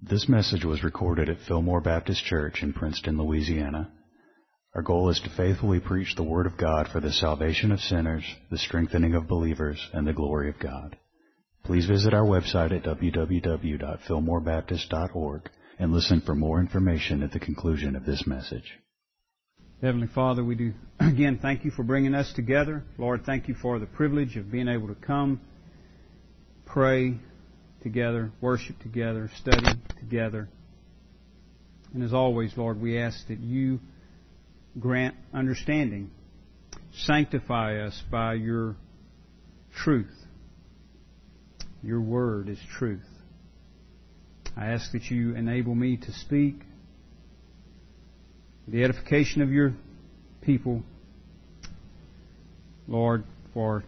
This message was recorded at Fillmore Baptist Church in Princeton, Louisiana. Our goal is to faithfully preach the Word of God for the salvation of sinners, the strengthening of believers, and the glory of God. Please visit our website at www.fillmorebaptist.org and listen for more information at the conclusion of this message. Heavenly Father, we do again thank you for bringing us together. Lord, thank you for the privilege of being able to come, pray together, worship together, study together. And as always, Lord, we ask that you grant understanding. Sanctify us by your truth. Your word is truth. I ask that you enable me to speak the edification of your people, Lord, for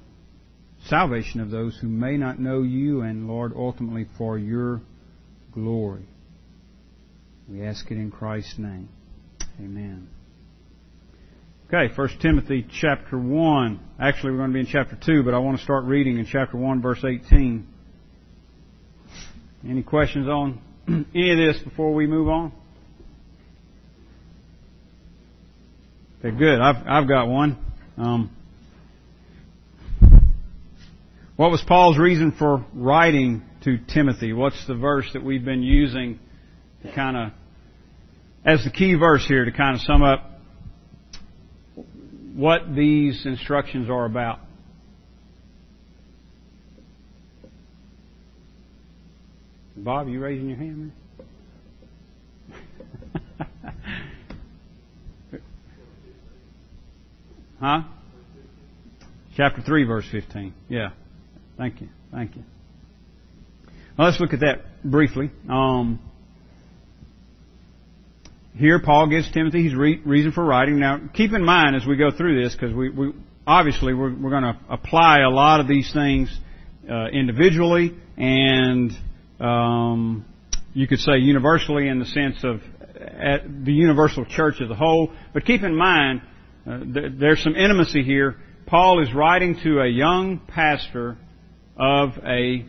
salvation of those who may not know you, and Lord, ultimately for your glory. We ask it in Christ's name. Amen. Okay, 1 Timothy chapter 1. Actually, we're going to be in chapter 2, but I want to start reading in chapter 1, verse 18. Any questions on any of this before we move on? Okay, good. I've, I've got one. Um, what was Paul's reason for writing to Timothy? What's the verse that we've been using to kind of, as the key verse here to kind of sum up what these instructions are about? Bob, you raising your hand? huh? Chapter 3, verse 15. Yeah. Thank you. Thank you. Well, let's look at that briefly. Um, here, Paul gives Timothy his re- reason for writing. Now, keep in mind as we go through this, because we, we, obviously we're, we're going to apply a lot of these things uh, individually and um, you could say universally in the sense of the universal church as a whole. But keep in mind, uh, th- there's some intimacy here. Paul is writing to a young pastor of a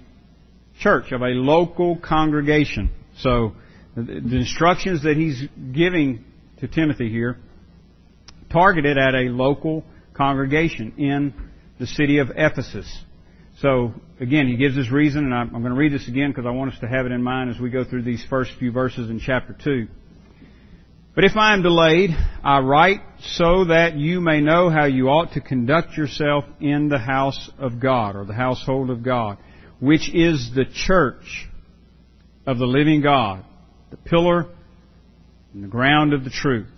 church, of a local congregation. So the, instructions that he's giving to Timothy here targeted at a local congregation in the city of Ephesus. So again, he gives his reason, and I'm, going to read this again because I want us to have it in mind as we go through these first few verses in chapter 2. But if I am delayed, I write so that you may know how you ought to conduct yourself in the house of God, or the household of God, which is the church of the living God, the pillar and the ground of the truth.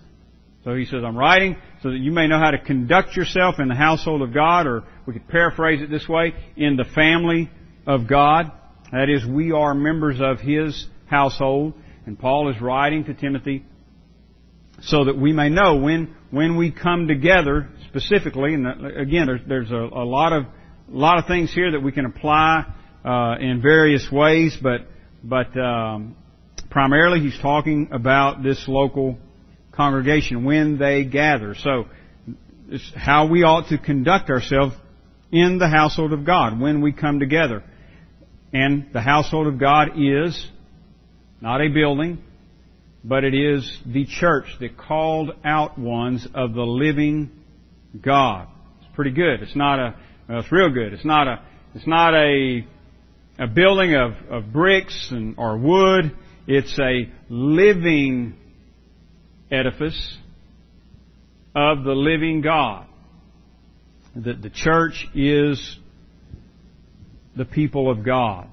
So he says, I'm writing so that you may know how to conduct yourself in the household of God, or we could paraphrase it this way, in the family of God. That is, we are members of His household. And Paul is writing to Timothy so that we may know when, when we come together specifically, and again, there's, there's a, a lot of, a lot of things here that we can apply, uh, in various ways, but, but, um, primarily he's talking about this local congregation when they gather. So, it's how we ought to conduct ourselves in the household of God when we come together. And the household of God is not a building, but it is the church, the called out ones of the living God. It's pretty good. It's not a, well, it's real good. It's not a, it's not a, a building of, of bricks and, or wood. It's a living edifice of the living God. That the church is the people of God.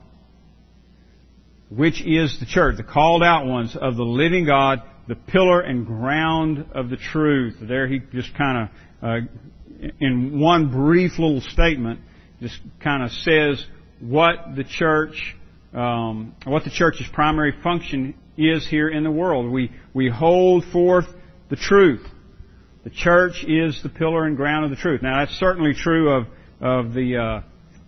Which is the church, the called out ones of the living God, the pillar and ground of the truth. There he just kind of, uh, in one brief little statement, just kind of says what the church, um, what the church's primary function is here in the world. We, we hold forth the truth. The church is the pillar and ground of the truth. Now that's certainly true of, of the, uh,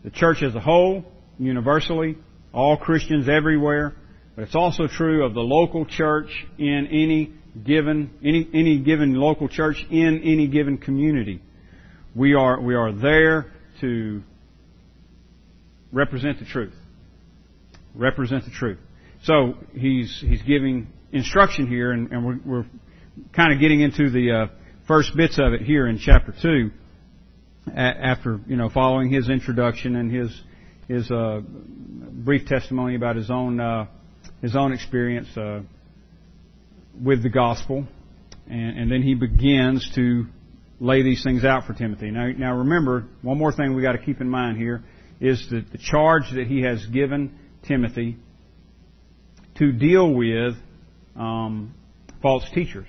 the church as a whole, universally, all Christians everywhere. But it's also true of the local church in any given, any, any given local church in any given community. We are, we are there to represent the truth. Represent the truth. so he's he's giving instruction here, and, and we're, we're kind of getting into the uh, first bits of it here in chapter two. After you know, following his introduction and his his uh, brief testimony about his own uh, his own experience uh, with the gospel, and, and then he begins to lay these things out for Timothy. Now, now remember, one more thing we got to keep in mind here is that the charge that he has given Timothy to deal with um, false teachers.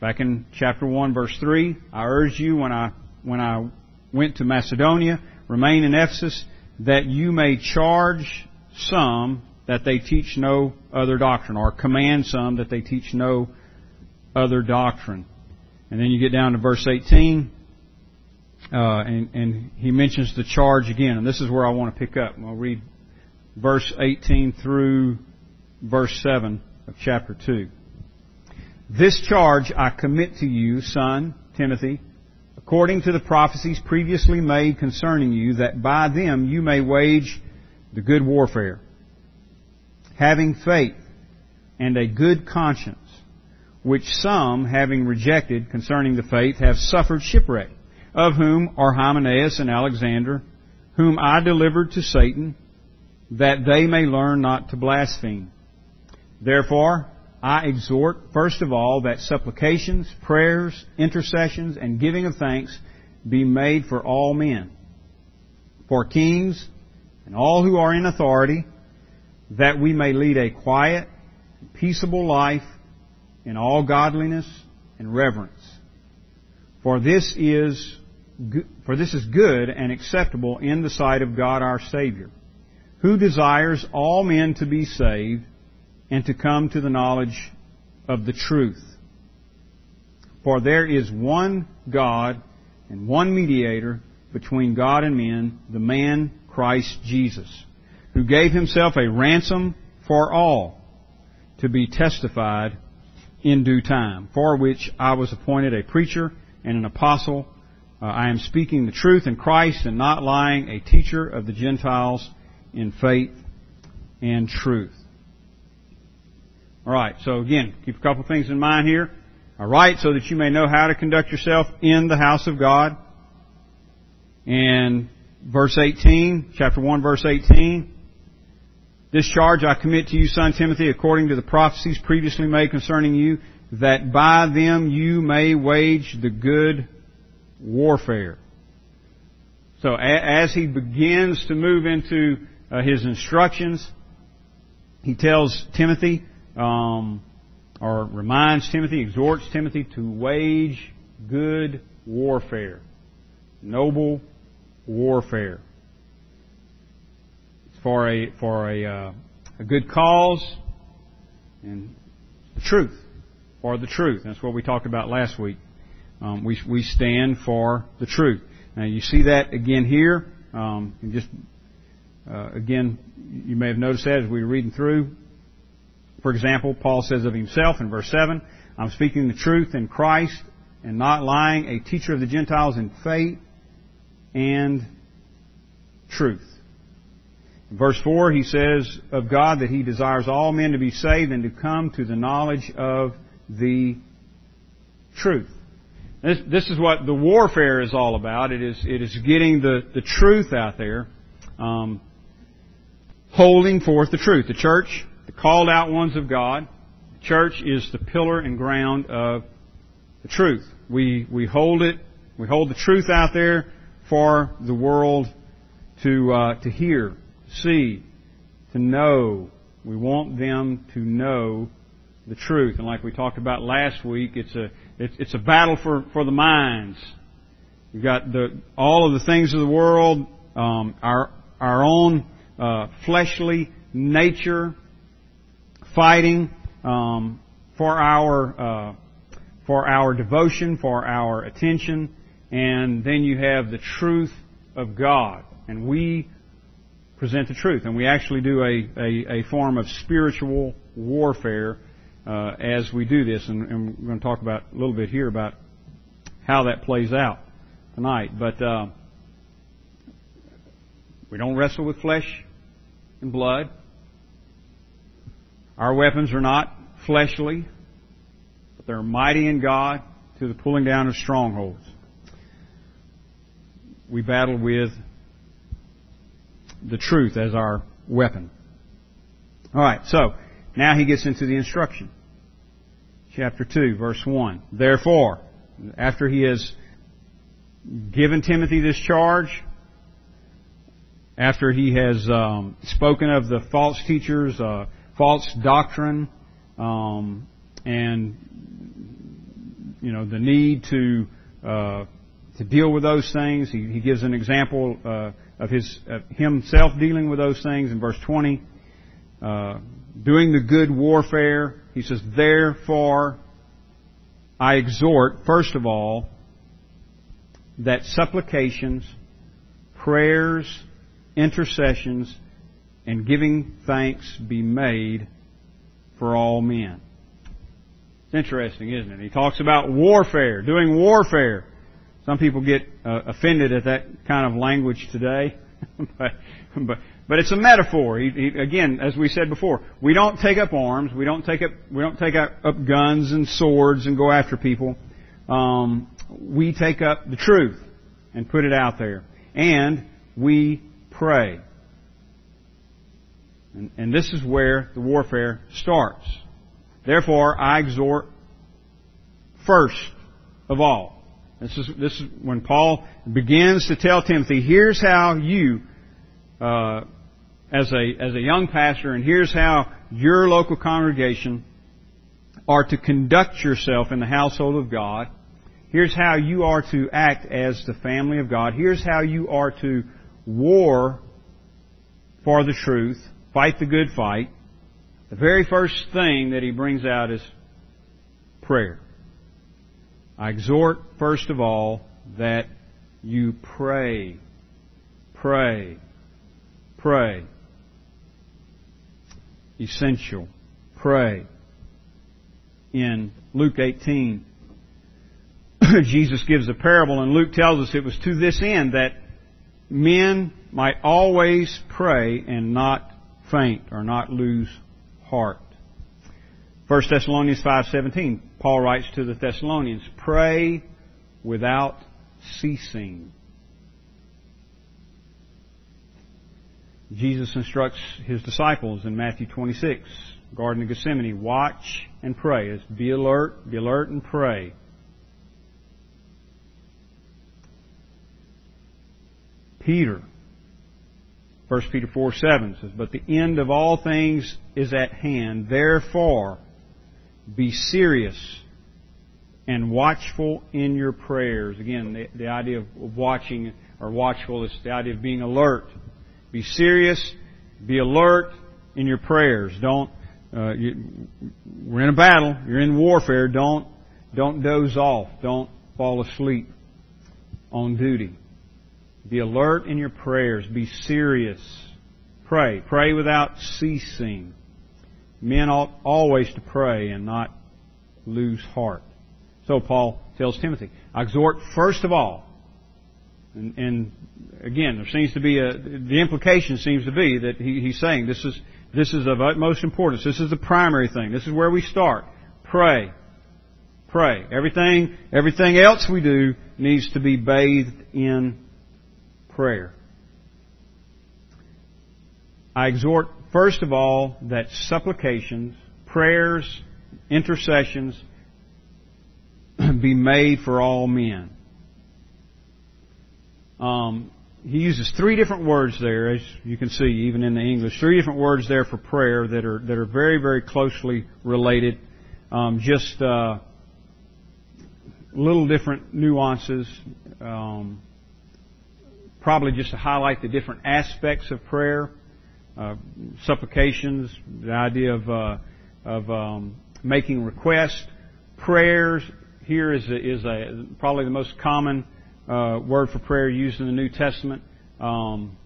Back in chapter one, verse three, I urge you when I when I went to Macedonia, remain in Ephesus, that you may charge some that they teach no other doctrine, or command some that they teach no other doctrine. And then you get down to verse 18, uh, and, and he mentions the charge again, and this is where I want to pick up. I'll read verse 18 through verse 7 of chapter 2. This charge I commit to you, son Timothy, according to the prophecies previously made concerning you, that by them you may wage the good warfare, having faith and a good conscience which some, having rejected concerning the faith, have suffered shipwreck, of whom are Hymenaeus and Alexander, whom I delivered to Satan, that they may learn not to blaspheme. Therefore, I exhort, first of all, that supplications, prayers, intercessions, and giving of thanks be made for all men, for kings, and all who are in authority, that we may lead a quiet, peaceable life in all godliness and reverence. For this is for this is good and acceptable in the sight of God our Savior, who desires all men to be saved and to come to the knowledge of the truth. For there is one God and one mediator between God and men, the man Christ Jesus, who gave himself a ransom for all to be testified in due time, for which I was appointed a preacher and an apostle. Uh, I am speaking the truth in Christ and not lying, a teacher of the Gentiles in faith and truth. All right, so again, keep a couple things in mind here. All right, so that you may know how to conduct yourself in the house of God. And verse 18, chapter 1, verse 18. This charge I commit to you, son Timothy, according to the prophecies previously made concerning you, that by them you may wage the good warfare. So as he begins to move into uh, his instructions, he tells Timothy, um, or reminds Timothy, exhorts Timothy to wage good warfare, noble warfare for a for a uh, a good cause and the truth for the truth. That's what we talked about last week. Um, we we stand for the truth. Now you see that again here. Um, just uh, again, you may have noticed that as we were reading through. For example, Paul says of himself in verse seven, "I'm speaking the truth in Christ and not lying, a teacher of the Gentiles in faith and truth." In verse 4, he says of God that he desires all men to be saved and to come to the knowledge of the truth. This, this is what the warfare is all about. It is, it is getting the, the truth out there, um, holding forth the truth. The church, the called out ones of God, the church is the pillar and ground of the truth. We, we hold it, we hold the truth out there for the world to, uh, to hear see, to know. We want them to know the truth. And like we talked about last week, it's a it's, it's a battle for for the minds. We've got the all of the things of the world, um, our our own uh, fleshly nature fighting um, for our uh, for our devotion, for our attention, and then you have the truth of God, and we present the truth. And we actually do a, a, a form of spiritual warfare uh, as we do this. And, and, we're going to talk about a little bit here about how that plays out tonight. But uh, we don't wrestle with flesh and blood. Our weapons are not fleshly, but they're mighty in God to the pulling down of strongholds. We battle with the truth as our weapon. Alright, so, now he gets into the instruction. Chapter 2, verse 1. Therefore, after he has given Timothy this charge, after he has um, spoken of the false teachers, uh, false doctrine, um, and you know the need to uh, to deal with those things. He, he gives an example uh, of his of himself dealing with those things in verse 20. Uh, doing the good warfare. He says, therefore, I exhort, first of all, that supplications, prayers, intercessions, and giving thanks be made for all men. It's interesting, isn't it? He talks about warfare, doing warfare. Some people get uh, offended at that kind of language today, but, but but it's a metaphor. He, he, again, as we said before, we don't take up arms, we don't take up we don't take up, up guns and swords and go after people. Um, we take up the truth and put it out there, and we pray. And, and this is where the warfare starts. Therefore, I exhort first of all. This is, this is when Paul begins to tell Timothy, here's how you, uh, as a, as a young pastor, and here's how your local congregation are to conduct yourself in the household of God. Here's how you are to act as the family of God. Here's how you are to war for the truth, fight the good fight. The very first thing that he brings out is prayer. I exhort, first of all, that you pray. Pray. Pray. Essential. Pray. In Luke 18, Jesus gives a parable and Luke tells us it was to this end that men might always pray and not faint or not lose heart. 1 Thessalonians 5:17 Paul writes to the Thessalonians, "Pray without ceasing." Jesus instructs his disciples in Matthew 26, Garden of Gethsemane, watch and pray. Be alert, be alert and pray. Peter, 1 Peter 4 7 says, But the end of all things is at hand. Therefore, be serious and watchful in your prayers. Again, the, the idea of watching or watchful is the idea of being alert. Be serious, be alert in your prayers. Don't, uh, you, we're in a battle, you're in warfare, don't, don't doze off, don't fall asleep on duty. Be alert in your prayers. Be serious. Pray. Pray without ceasing. Men ought always to pray and not lose heart. So Paul tells Timothy, I exhort first of all, and, and again, there seems to be a, the implication seems to be that he, he's saying this is, this is of utmost importance. This is the primary thing. This is where we start. Pray. Pray. Everything, everything else we do needs to be bathed in prayer. I exhort, first of all, that supplications, prayers, intercessions be made for all men. Um, he uses three different words there, as you can see, even in the English. Three different words there for prayer that are that are very, very closely related. Um, just uh, little different nuances. Um, probably just to highlight the different aspects of prayer, uh, supplications, the idea of uh, of um, making requests, prayers. Here is a, is a probably the most common uh, word for prayer used in the New Testament. Um,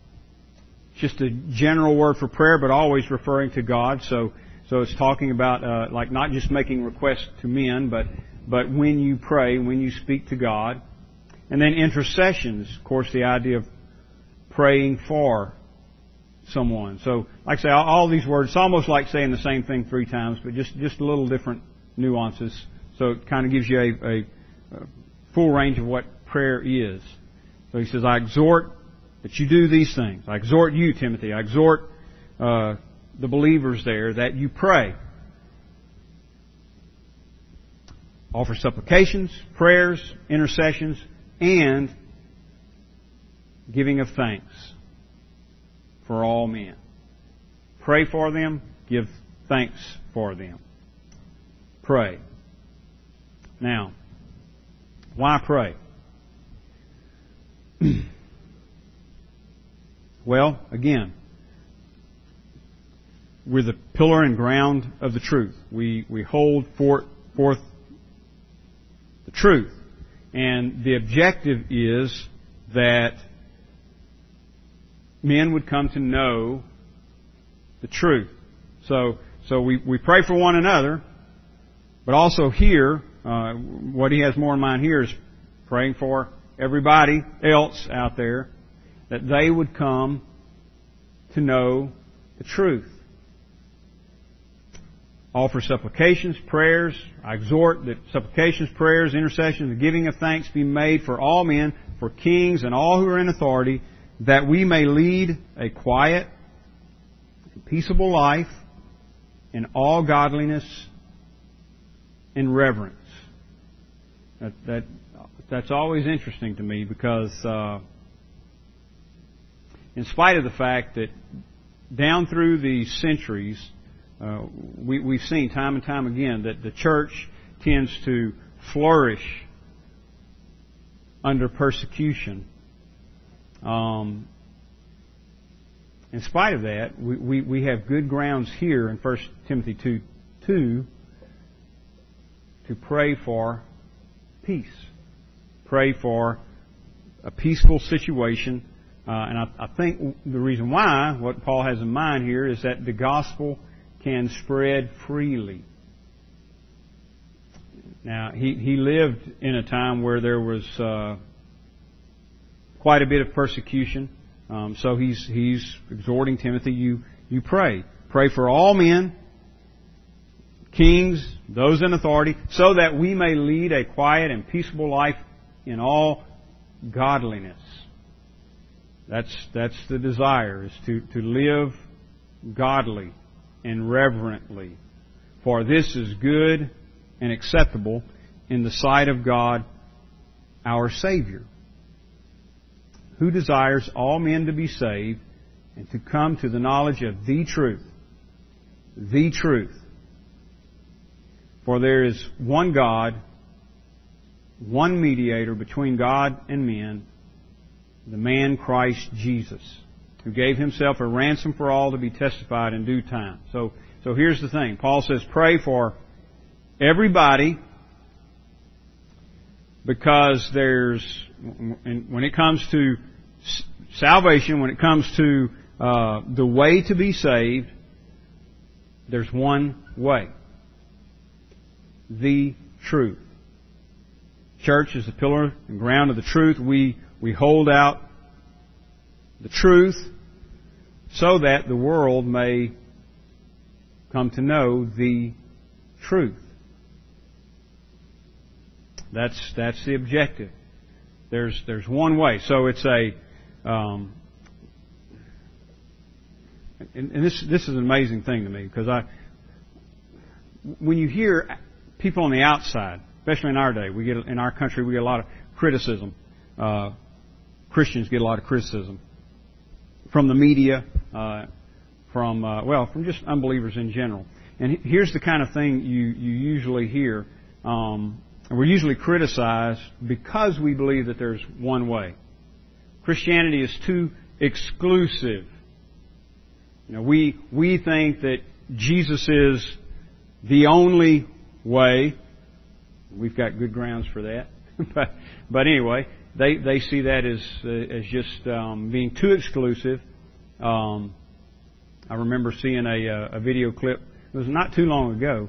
just a general word for prayer, but always referring to God. So so it's talking about uh, like not just making requests to men, but but when you pray, when you speak to God. And then intercessions, of course, the idea of praying for someone. So, like I say, all, these words, it's almost like saying the same thing three times, but just, just a little different nuances. So it kind of gives you a, a, a full range of what prayer is. So he says, I exhort that you do these things. I exhort you, Timothy. I exhort uh, the believers there that you pray. Offer supplications, prayers, intercessions, and giving of thanks for all men. Pray for them, give thanks for them. Pray. Now, why pray? well, again, we're the pillar and ground of the truth. We, we hold forth, forth the truth. And the objective is that men would come to know the truth. So, so we, we pray for one another, but also here, uh, what he has more in mind here is praying for everybody else out there that they would come to know the truth. Offer supplications, prayers. I exhort that supplications, prayers, intercessions, and giving of thanks be made for all men, for kings and all who are in authority, that we may lead a quiet, peaceable life in all godliness and reverence. That, that that's always interesting to me because, uh, in spite of the fact that down through the centuries, uh, we, we've seen time and time again that the church tends to flourish under persecution um, in spite of that, we, we, we, have good grounds here in 1 Timothy 2 2 to pray for peace. Pray for a peaceful situation. Uh, and I, I think the reason why, what Paul has in mind here, is that the gospel can spread freely. Now, he, he lived in a time where there was uh, quite a bit of persecution. Um, so he's he's exhorting Timothy, you you pray, pray for all men, kings, those in authority, so that we may lead a quiet and peaceable life in all godliness. That's that's the desire is to to live godly and reverently, for this is good and acceptable in the sight of God, our Savior who desires all men to be saved and to come to the knowledge of the truth. The truth. For there is one God, one mediator between God and men, the man Christ Jesus, who gave himself a ransom for all to be testified in due time. So, so here's the thing. Paul says, pray for everybody because there's, when it comes to salvation, when it comes to uh, the way to be saved, there's one way. The truth. Church is the pillar and ground of the truth. We, we hold out the truth so that the world may come to know the truth. That's, that's the objective. There's, there's one way. So it's a, um, and, and this, this is an amazing thing to me because I, when you hear people on the outside, especially in our day, we get, in our country, we get a lot of criticism. Uh, Christians get a lot of criticism from the media, uh, from, uh, well, from just unbelievers in general. And here's the kind of thing you, you usually hear um, we're usually criticized because we believe that there's one way. Christianity is too exclusive. You know, we, we think that Jesus is the only way. We've got good grounds for that. but, but anyway, they, they see that as, uh, as just um, being too exclusive. Um, I remember seeing a, uh, a video clip. It was not too long ago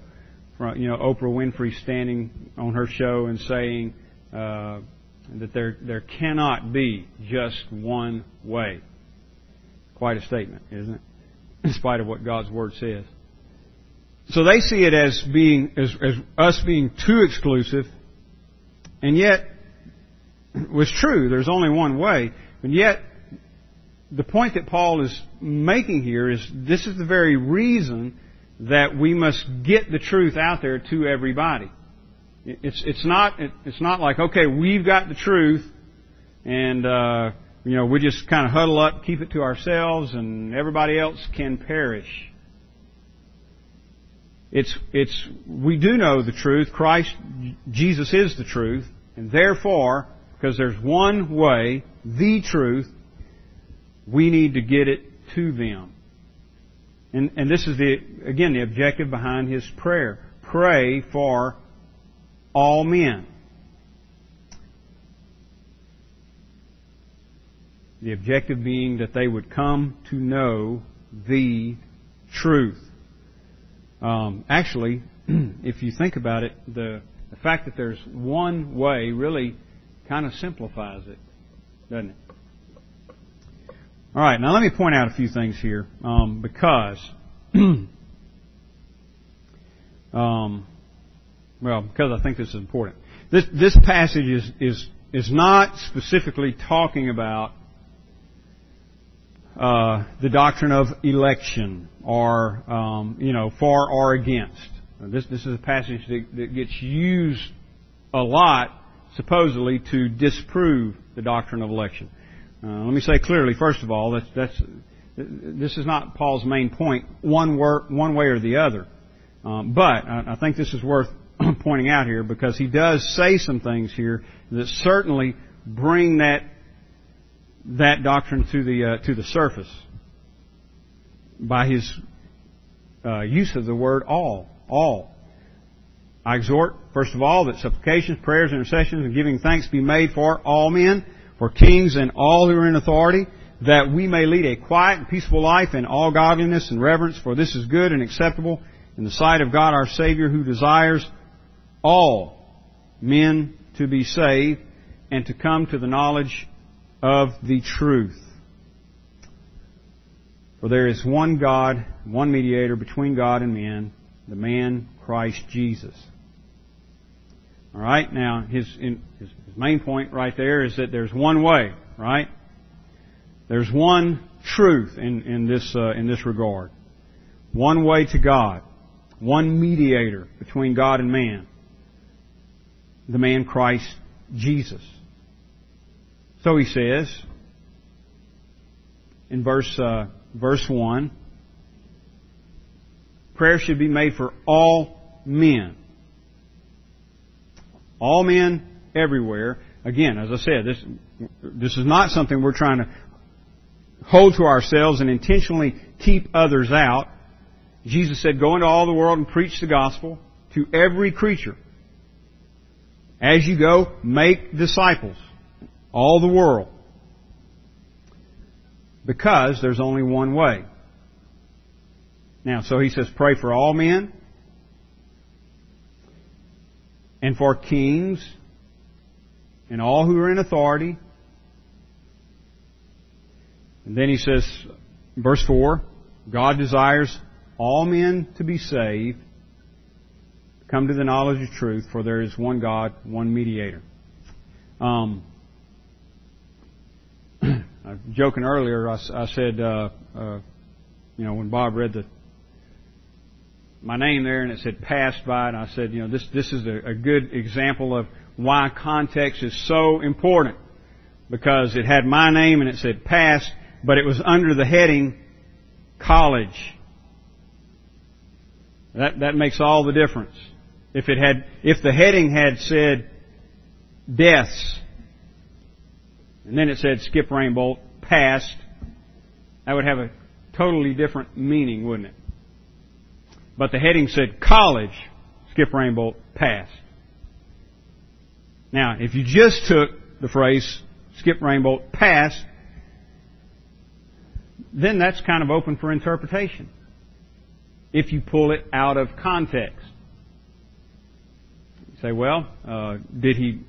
from you know, Oprah Winfrey standing on her show and saying uh, that there there cannot be just one way. Quite a statement, isn't it? In spite of what God's Word says. So they see it as being, as, as us being too exclusive, and yet, was true, there's only one way, and yet, the point that Paul is making here is this is the very reason that we must get the truth out there to everybody. It's it's not it's not like okay we've got the truth and uh, you know we just kind of huddle up keep it to ourselves and everybody else can perish. It's it's we do know the truth. Christ Jesus is the truth, and therefore because there's one way, the truth, we need to get it to them. And, and this is the, again, the objective behind his prayer. Pray for all men. The objective being that they would come to know the truth. Um, actually, if you think about it, the, the fact that there's one way really kind of simplifies it, doesn't it? All right, now let me point out a few things here um, because, um, well, because I think this is important. This this passage is is is not specifically talking about uh, the doctrine of election or um, you know for or against. This this is a passage that, that gets used a lot supposedly to disprove the doctrine of election. Uh, let me say clearly, first of all, that's, that's, this is not Paul's main point, one, wor- one way or the other. Um, but I, I think this is worth pointing out here because he does say some things here that certainly bring that that doctrine to the uh, to the surface by his uh, use of the word all all. I exhort, first of all, that supplications, prayers, intercessions, and giving thanks be made for all men for kings and all who are in authority, that we may lead a quiet and peaceful life in all godliness and reverence, for this is good and acceptable in the sight of God our Savior, who desires all men to be saved and to come to the knowledge of the truth. For there is one God, one mediator between God and men, the man Christ Jesus. All right. Now, his, his main point right there is that there's one way, right? There's one truth in, in this uh, in this regard. One way to God. One mediator between God and man. The man Christ Jesus. So he says in verse uh, verse one, prayer should be made for all men. All men everywhere. Again, as I said, this, this is not something we're trying to hold to ourselves and intentionally keep others out. Jesus said, go into all the world and preach the gospel to every creature. As you go, make disciples. All the world. Because there's only one way. Now, so he says, pray for all men and for kings and all who are in authority. And then he says, verse 4, God desires all men to be saved, come to the knowledge of truth, for there is one God, one mediator. Um, joking earlier, I, I said, uh, uh, you know, when Bob read the my name there and it said passed by, and I said, you know, this, this is a, a good example of why context is so important. Because it had my name and it said passed, but it was under the heading college. That, that makes all the difference. If it had, if the heading had said deaths, and then it said Skip Rainbolt passed, that would have a totally different meaning, wouldn't it? But the heading said college, Skip Rainbolt passed. Now, if you just took the phrase Skip Rainbolt passed, then that's kind of open for interpretation. If you pull it out of context. You say, well, uh, did he,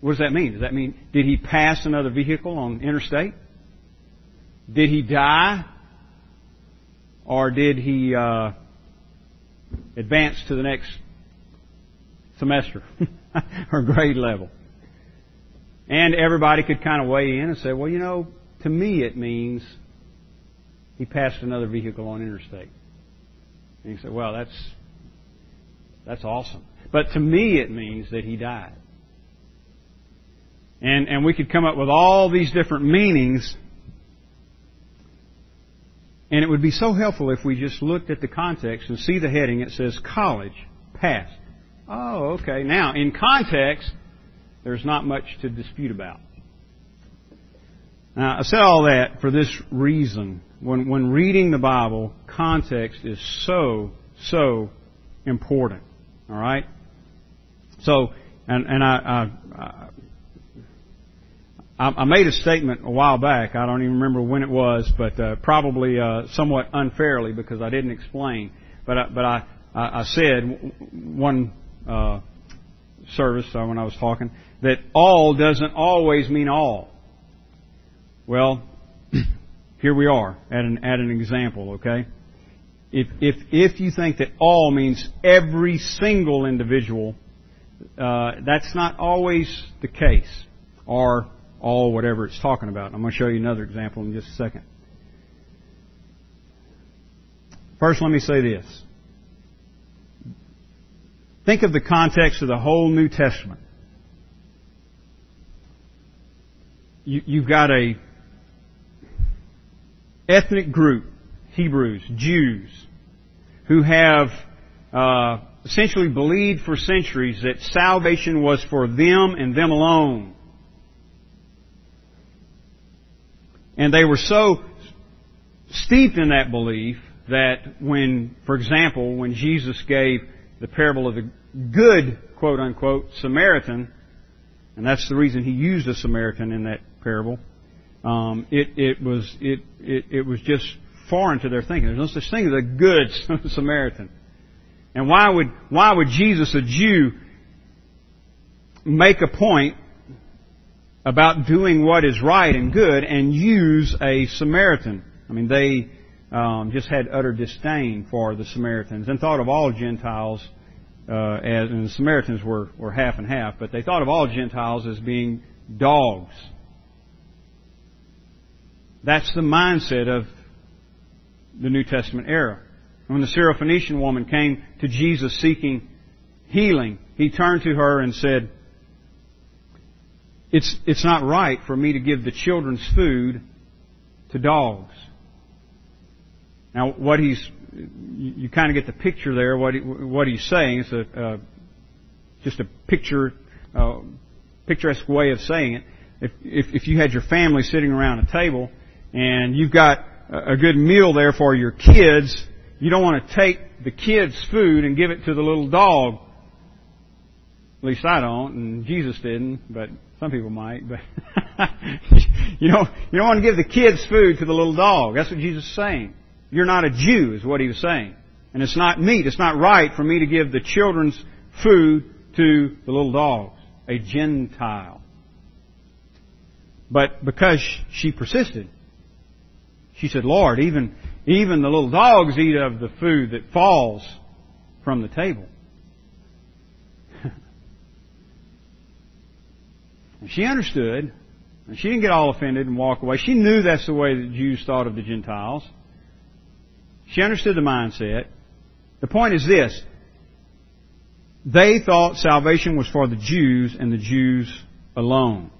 what does that mean? Does that mean, did he pass another vehicle on interstate? did he die? Or did he uh, advance to the next semester or grade level? And everybody could kind of weigh in and say, well, you know, to me it means he passed another vehicle on interstate. And you say, well, that's, that's awesome. But to me it means that he died. And, and we could come up with all these different meanings. And it would be so helpful if we just looked at the context and see the heading. It says college, passed. Oh, okay. Now, in context, there's not much to dispute about. Now, I said all that for this reason. When, when reading the Bible, context is so, so important. All right? So, and, and I, I, I, I made a statement a while back. I don't even remember when it was, but uh, probably uh, somewhat unfairly because I didn't explain. But I, but I, I said one uh, service uh, when I was talking that all doesn't always mean all. Well, here we are at an at an example. Okay, if if if you think that all means every single individual, uh, that's not always the case, or all whatever it's talking about. I'm going to show you another example in just a second. First, let me say this. Think of the context of the whole New Testament. You, have got a ethnic group, Hebrews, Jews, who have uh, essentially believed for centuries that salvation was for them and them alone. And they were so steeped in that belief that when, for example, when Jesus gave the parable of the good, quote unquote, Samaritan, and that's the reason he used a Samaritan in that parable, um, it, it was it, it, it was just foreign to their thinking. There's no such thing as a good Samaritan. And why would why would Jesus, a Jew, make a point about doing what is right and good and use a Samaritan? I mean, they um, just had utter disdain for the Samaritans and thought of all Gentiles uh, as, and the Samaritans were, were half and half, but they thought of all Gentiles as being dogs that's the mindset of the New Testament era. When the Syrophoenician woman came to Jesus seeking healing, he turned to her and said, it's, it's not right for me to give the children's food to dogs. Now, what he's, you, kind of get the picture there, what, he, what he's saying. It's a, just a picture, uh, picturesque way of saying it. If, if, if you had your family sitting around a table and you've got a good meal there for your kids, you don't want to take the kids' food and give it to the little dog. At least I don't, and Jesus didn't, but some people might. But you don't you don't want to give the kids' food to the little dog. That's what Jesus is saying. You're not a Jew, is what he was saying, and it's not meat. It's not right for me to give the children's food to the little dogs, a Gentile. But because she persisted, she said, Lord, even, even the little dogs eat of the food that falls from the table. She understood. And she didn't get all offended and walk away. She knew that's the way the Jews thought of the Gentiles. She understood the mindset. The point is this. They thought salvation was for the Jews and the Jews alone.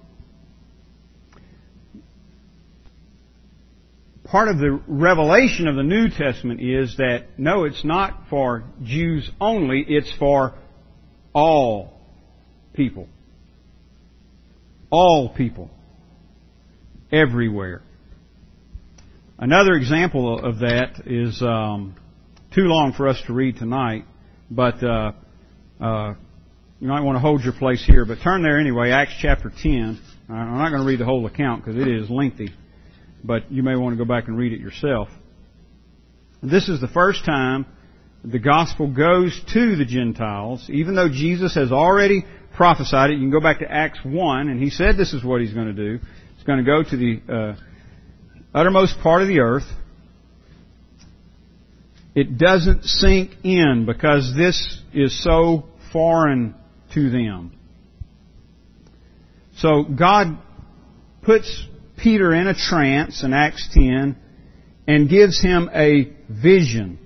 part of the revelation of the New Testament is that no, it's not for Jews only, it's for all people. All people. Everywhere. Another example of that is um, too long for us to read tonight, but uh, uh, you might want to hold your place here. But turn there anyway, Acts chapter 10. I'm not going to read the whole account because it is lengthy but you may want to go back and read it yourself. This is the first time the gospel goes to the Gentiles, even though Jesus has already prophesied it. You can go back to Acts 1, and he said this is what he's going to do. He's going to go to the uh, uttermost part of the earth, it doesn't sink in because this is so foreign to them. So God puts Peter in a trance in Acts 10 and gives him a vision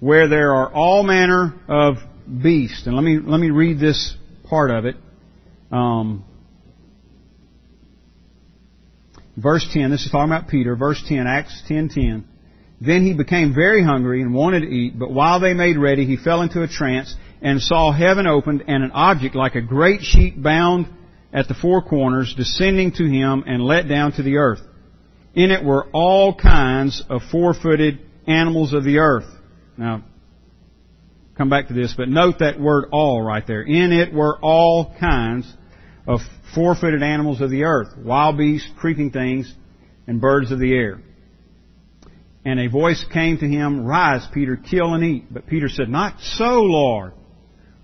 where there are all manner of beasts. And let me, let me read this part of it. Um, verse 10, this is talking about Peter, verse 10, Acts 10.10. 10. Then he became very hungry and wanted to eat, but while they made ready, he fell into a trance and saw heaven opened and an object like a great sheet bound at the four corners descending to him and let down to the earth. In it were all kinds of four-footed animals of the earth. Now, come back to this, but note that word all right there. In it were all kinds of four-footed animals of the earth, wild beasts, creeping things, and birds of the air. And a voice came to him, Rise, Peter, kill and eat. But Peter said, Not so, Lord,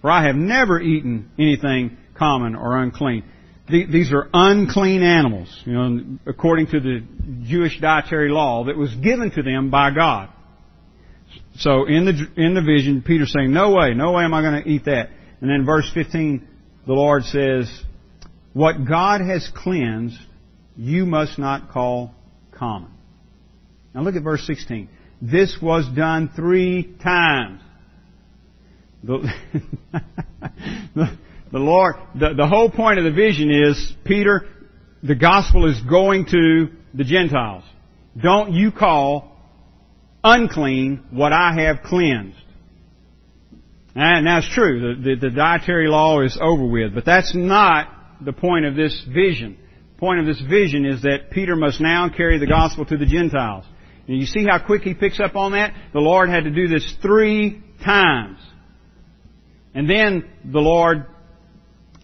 for I have never eaten anything common or unclean. These are unclean animals, you know, according to the Jewish dietary law that was given to them by God. So in the, in the vision, Peter's saying, no way, no way am I going to eat that. And then verse 15, the Lord says, what God has cleansed, you must not call common. Now look at verse 16. This was done three times. The, the, the Lord, the, the whole point of the vision is, Peter, the gospel is going to the Gentiles. Don't you call unclean what I have cleansed. And that's true. The, the, the, dietary law is over with. But that's not the point of this vision. The point of this vision is that Peter must now carry the gospel to the Gentiles. And you see how quick he picks up on that? The Lord had to do this three times. And then the Lord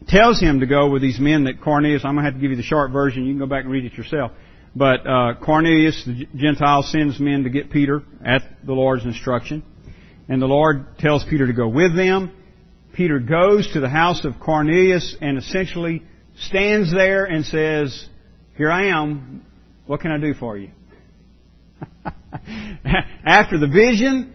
tells him to go with these men that Cornelius, I'm going to have to give you the short version. You can go back and read it yourself. But uh, Cornelius, the Gentile, sends men to get Peter at the Lord's instruction. And the Lord tells Peter to go with them. Peter goes to the house of Cornelius and essentially stands there and says, Here I am. What can I do for you? after the vision,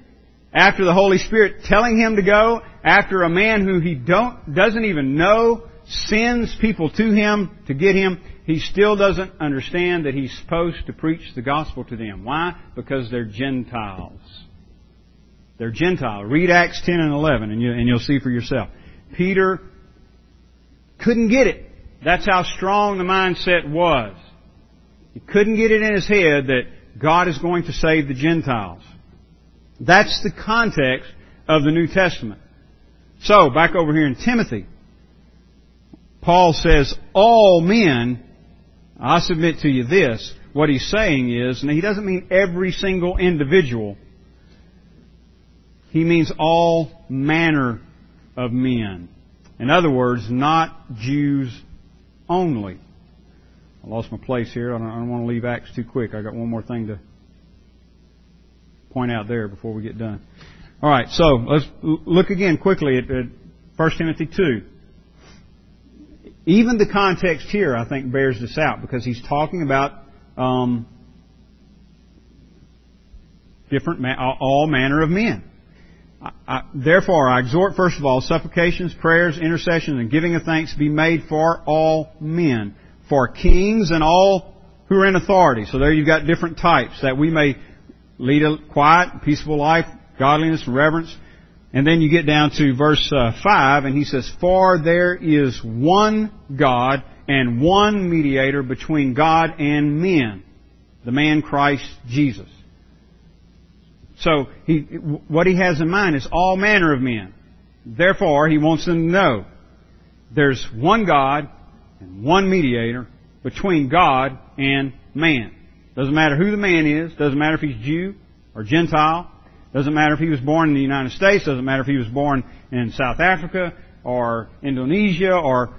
after the Holy Spirit telling him to go, after a man who he don't, doesn't even know sends people to him to get him, he still doesn't understand that he's supposed to preach the gospel to them. Why? Because they're Gentiles. They're Gentile. Read Acts 10 and 11 and, you, and you'll see for yourself. Peter couldn't get it. That's how strong the mindset was. He couldn't get it in his head that God is going to save the Gentiles. That's the context of the New Testament. So, back over here in Timothy, Paul says, all men, I submit to you this, what he's saying is, and he doesn't mean every single individual, he means all manner of men. In other words, not Jews only. I lost my place here. I don't, I don't want to leave Acts too quick. I got one more thing to point out there before we get done. All right, so let's look again quickly at, at 1 Timothy 2. Even the context here, I think, bears this out because he's talking about um, different, all manner of men. I, I, therefore, I exhort, first of all, supplications, prayers, intercessions, and giving of thanks be made for all men, for kings and all who are in authority. So there you've got different types, that we may lead a quiet, peaceful life, godliness, and reverence. And then you get down to verse uh, 5, and he says, For there is one God and one mediator between God and men, the man Christ Jesus. So he, what he has in mind is all manner of men. Therefore, he wants them to know there's one God and one mediator between God and man. Doesn't matter who the man is. Doesn't matter if he's Jew or Gentile. Doesn't matter if he was born in the United States. Doesn't matter if he was born in South Africa or Indonesia or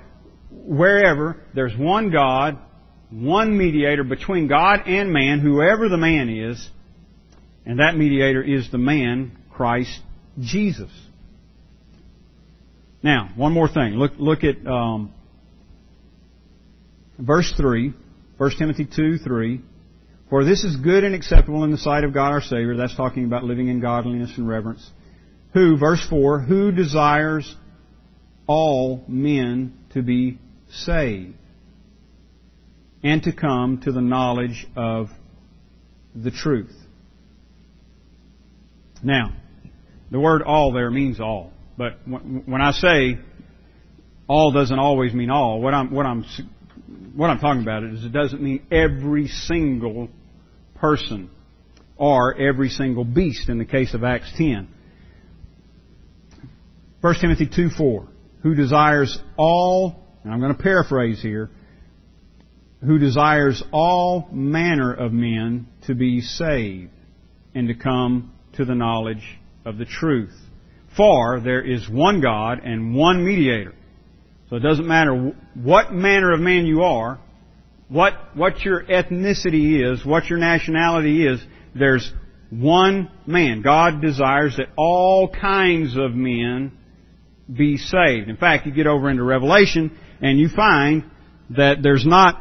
wherever. There's one God, one mediator between God and man, whoever the man is, and that mediator is the man, Christ Jesus. Now, one more thing. Look, look at um, verse 3, 1 Timothy 2, 3. For this is good and acceptable in the sight of God our Savior. That's talking about living in godliness and reverence. Who, verse 4, who desires all men to be saved and to come to the knowledge of the truth. Now, the word all there means all. But when I say all doesn't always mean all, what I'm, what I'm, what I'm talking about is it doesn't mean every single person or every single beast in the case of Acts 10. 1 Timothy 2 4. Who desires all, and I'm going to paraphrase here, who desires all manner of men to be saved and to come to the knowledge of the truth. For there is one God and one mediator. So it doesn't matter what manner of man you are, what, what your ethnicity is, what your nationality is, there's one man. God desires that all kinds of men be saved. In fact, you get over into Revelation and you find that there's not,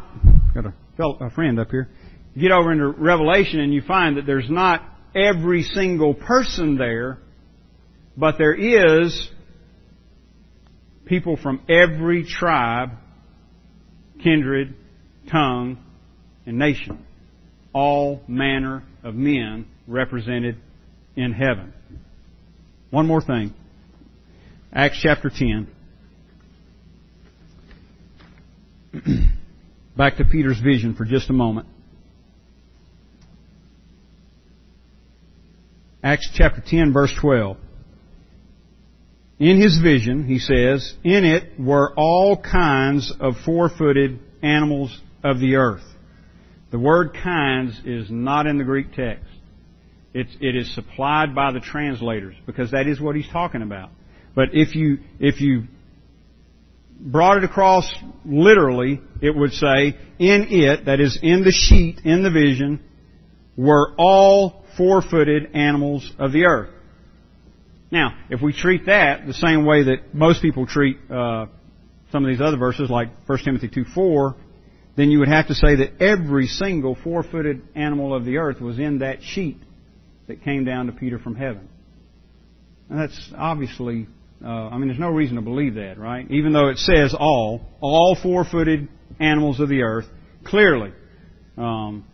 got a, a friend up here, you get over into Revelation and you find that there's not every single person there, but there is people from every tribe, kindred, tongue, and nation. All manner of men represented in heaven. One more thing. Acts chapter 10. Back to Peter's vision for just a moment. Acts chapter 10 verse 12. In his vision, he says, in it were all kinds of four-footed animals of the earth. The word kinds is not in the Greek text. It's, it is supplied by the translators because that is what he's talking about. But if you, if you brought it across literally, it would say, in it, that is in the sheet, in the vision, were all four-footed animals of the earth. Now, if we treat that the same way that most people treat uh, some of these other verses, like 1 Timothy 2 4, then you would have to say that every single four-footed animal of the earth was in that sheet that came down to Peter from heaven. And that's obviously, uh, I mean, there's no reason to believe that, right? Even though it says all, all four-footed animals of the earth, clearly, um,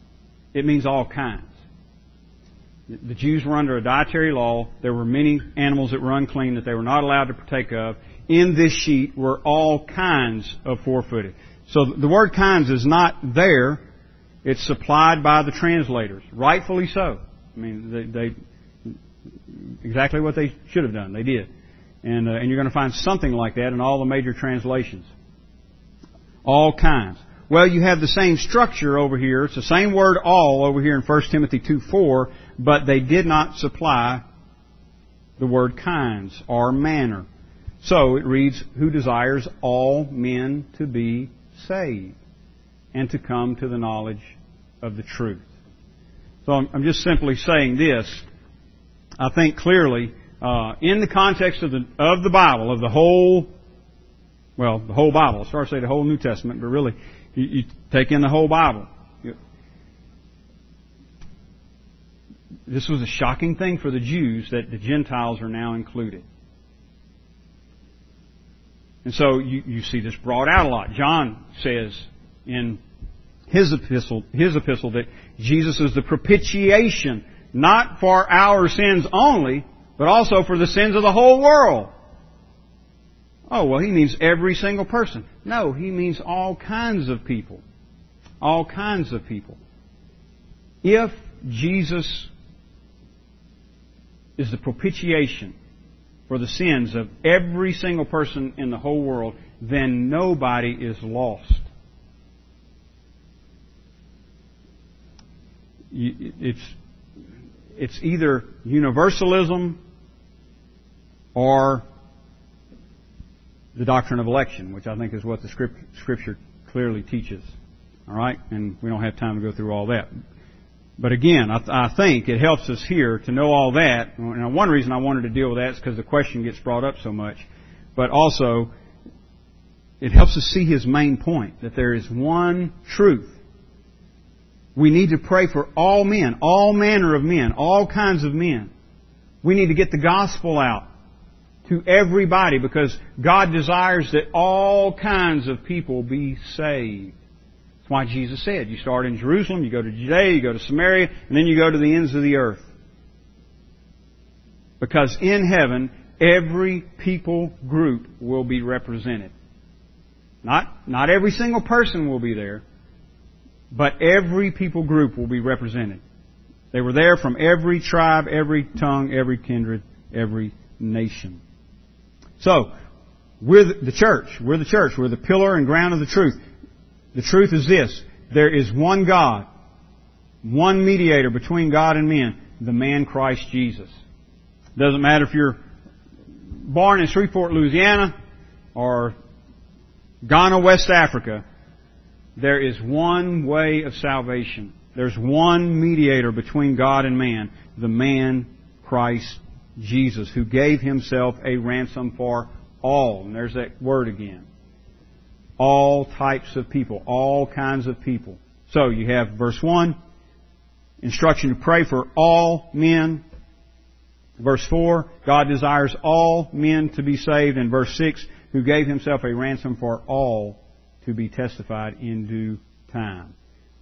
it means all kinds. The Jews were under a dietary law. There were many animals that were unclean that they were not allowed to partake of. In this sheet were all kinds of four-footed. So the word kinds is not there. It's supplied by the translators. Rightfully so. I mean, they, they exactly what they should have done. They did. And, uh, and you're going to find something like that in all the major translations. All kinds. Well, you have the same structure over here. It's the same word all over here in 1 Timothy 2 4, but they did not supply the word kinds or manner. So it reads, Who desires all men to be saved and to come to the knowledge of the truth. So I'm just simply saying this. I think clearly, uh, in the context of the of the Bible, of the whole, well, the whole Bible. Hard to say the whole New Testament, but really, you, you take in the whole Bible. This was a shocking thing for the Jews that the Gentiles are now included. And so you, you see this brought out a lot. John says in his epistle, his epistle that Jesus is the propitiation, not for our sins only, but also for the sins of the whole world. Oh, well, he means every single person. No, he means all kinds of people. All kinds of people. If Jesus is the propitiation for the sins of every single person in the whole world, then nobody is lost. It's, it's either universalism or the doctrine of election, which I think is what the scripture clearly teaches. All right? And we don't have time to go through all that. But again, I, th- I, think it helps us here to know all that. Now, one reason I wanted to deal with that is because the question gets brought up so much. But also, it helps us see his main point that there is one truth We need to pray for all men, all manner of men, all kinds of men. We need to get the gospel out to everybody because God desires that all kinds of people be saved. That's why Jesus said, you start in Jerusalem, you go to Judea, you go to Samaria, and then you go to the ends of the earth. Because in heaven, every people group will be represented. Not, not every single person will be there, but every people group will be represented. They were there from every tribe, every tongue, every kindred, every nation. So, we're the church. We're the church. We're the pillar and ground of the truth. The truth is this. There is one God, one mediator between God and men, the man Christ Jesus. Doesn't matter if you're born in Shreveport, Louisiana, or Ghana, West Africa. There is one way of salvation. There's one mediator between God and man, the man Christ Jesus, who gave himself a ransom for all. And there's that word again. All types of people, all kinds of people. So you have verse 1, instruction to pray for all men. Verse 4, God desires all men to be saved. And verse 6, who gave himself a ransom for all to be testified in due time.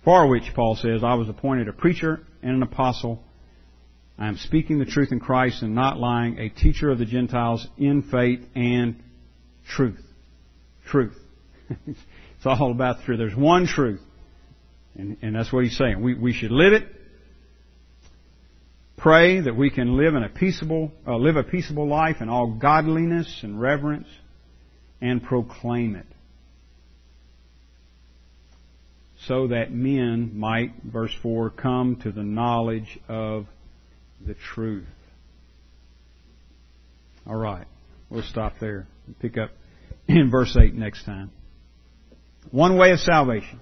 For which, Paul says, I was appointed a preacher and an apostle. I am speaking the truth in Christ and not lying, a teacher of the Gentiles in faith and truth. Truth. it's all about the truth. There's one truth. And, and that's what he's saying. We, we should live it. Pray that we can live in a peaceable, uh, live a peaceable life in all godliness and reverence and proclaim it. so that men might, verse 4, come to the knowledge of the truth. All right. We'll stop there and pick up in verse 8 next time. One way of salvation.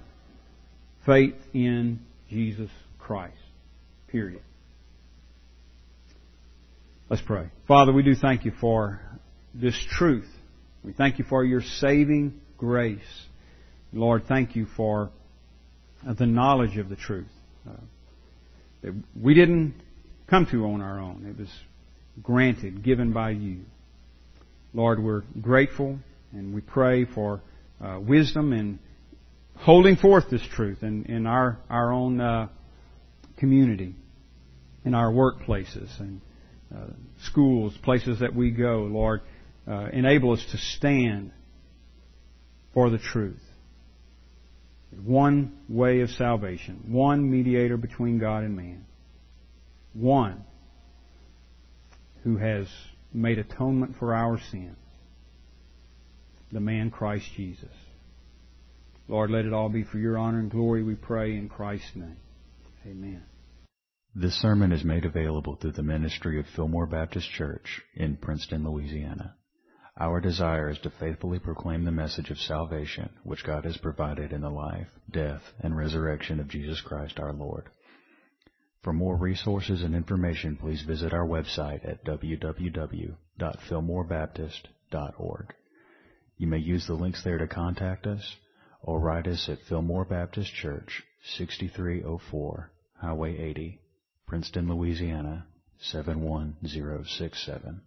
Faith in Jesus Christ. Period. Let's pray. Father, we do thank you for this truth. We thank you for your saving grace. Lord, thank you for the knowledge of the truth uh, that we didn't come to on our own. It was granted, given by you. Lord, we're grateful and we pray for uh, wisdom in holding forth this truth in, in our, our own uh, community, in our workplaces and uh, schools, places that we go. Lord, uh, enable us to stand for the truth. One way of salvation. One mediator between God and man. One who has made atonement for our sin. The man Christ Jesus. Lord, let it all be for your honor and glory, we pray in Christ's name. Amen. This sermon is made available through the ministry of Fillmore Baptist Church in Princeton, Louisiana. Our desire is to faithfully proclaim the message of salvation which God has provided in the life, death, and resurrection of Jesus Christ our Lord. For more resources and information, please visit our website at www.fillmorebaptist.org. You may use the links there to contact us or write us at Fillmore Baptist Church, 6304 Highway 80, Princeton, Louisiana, 71067.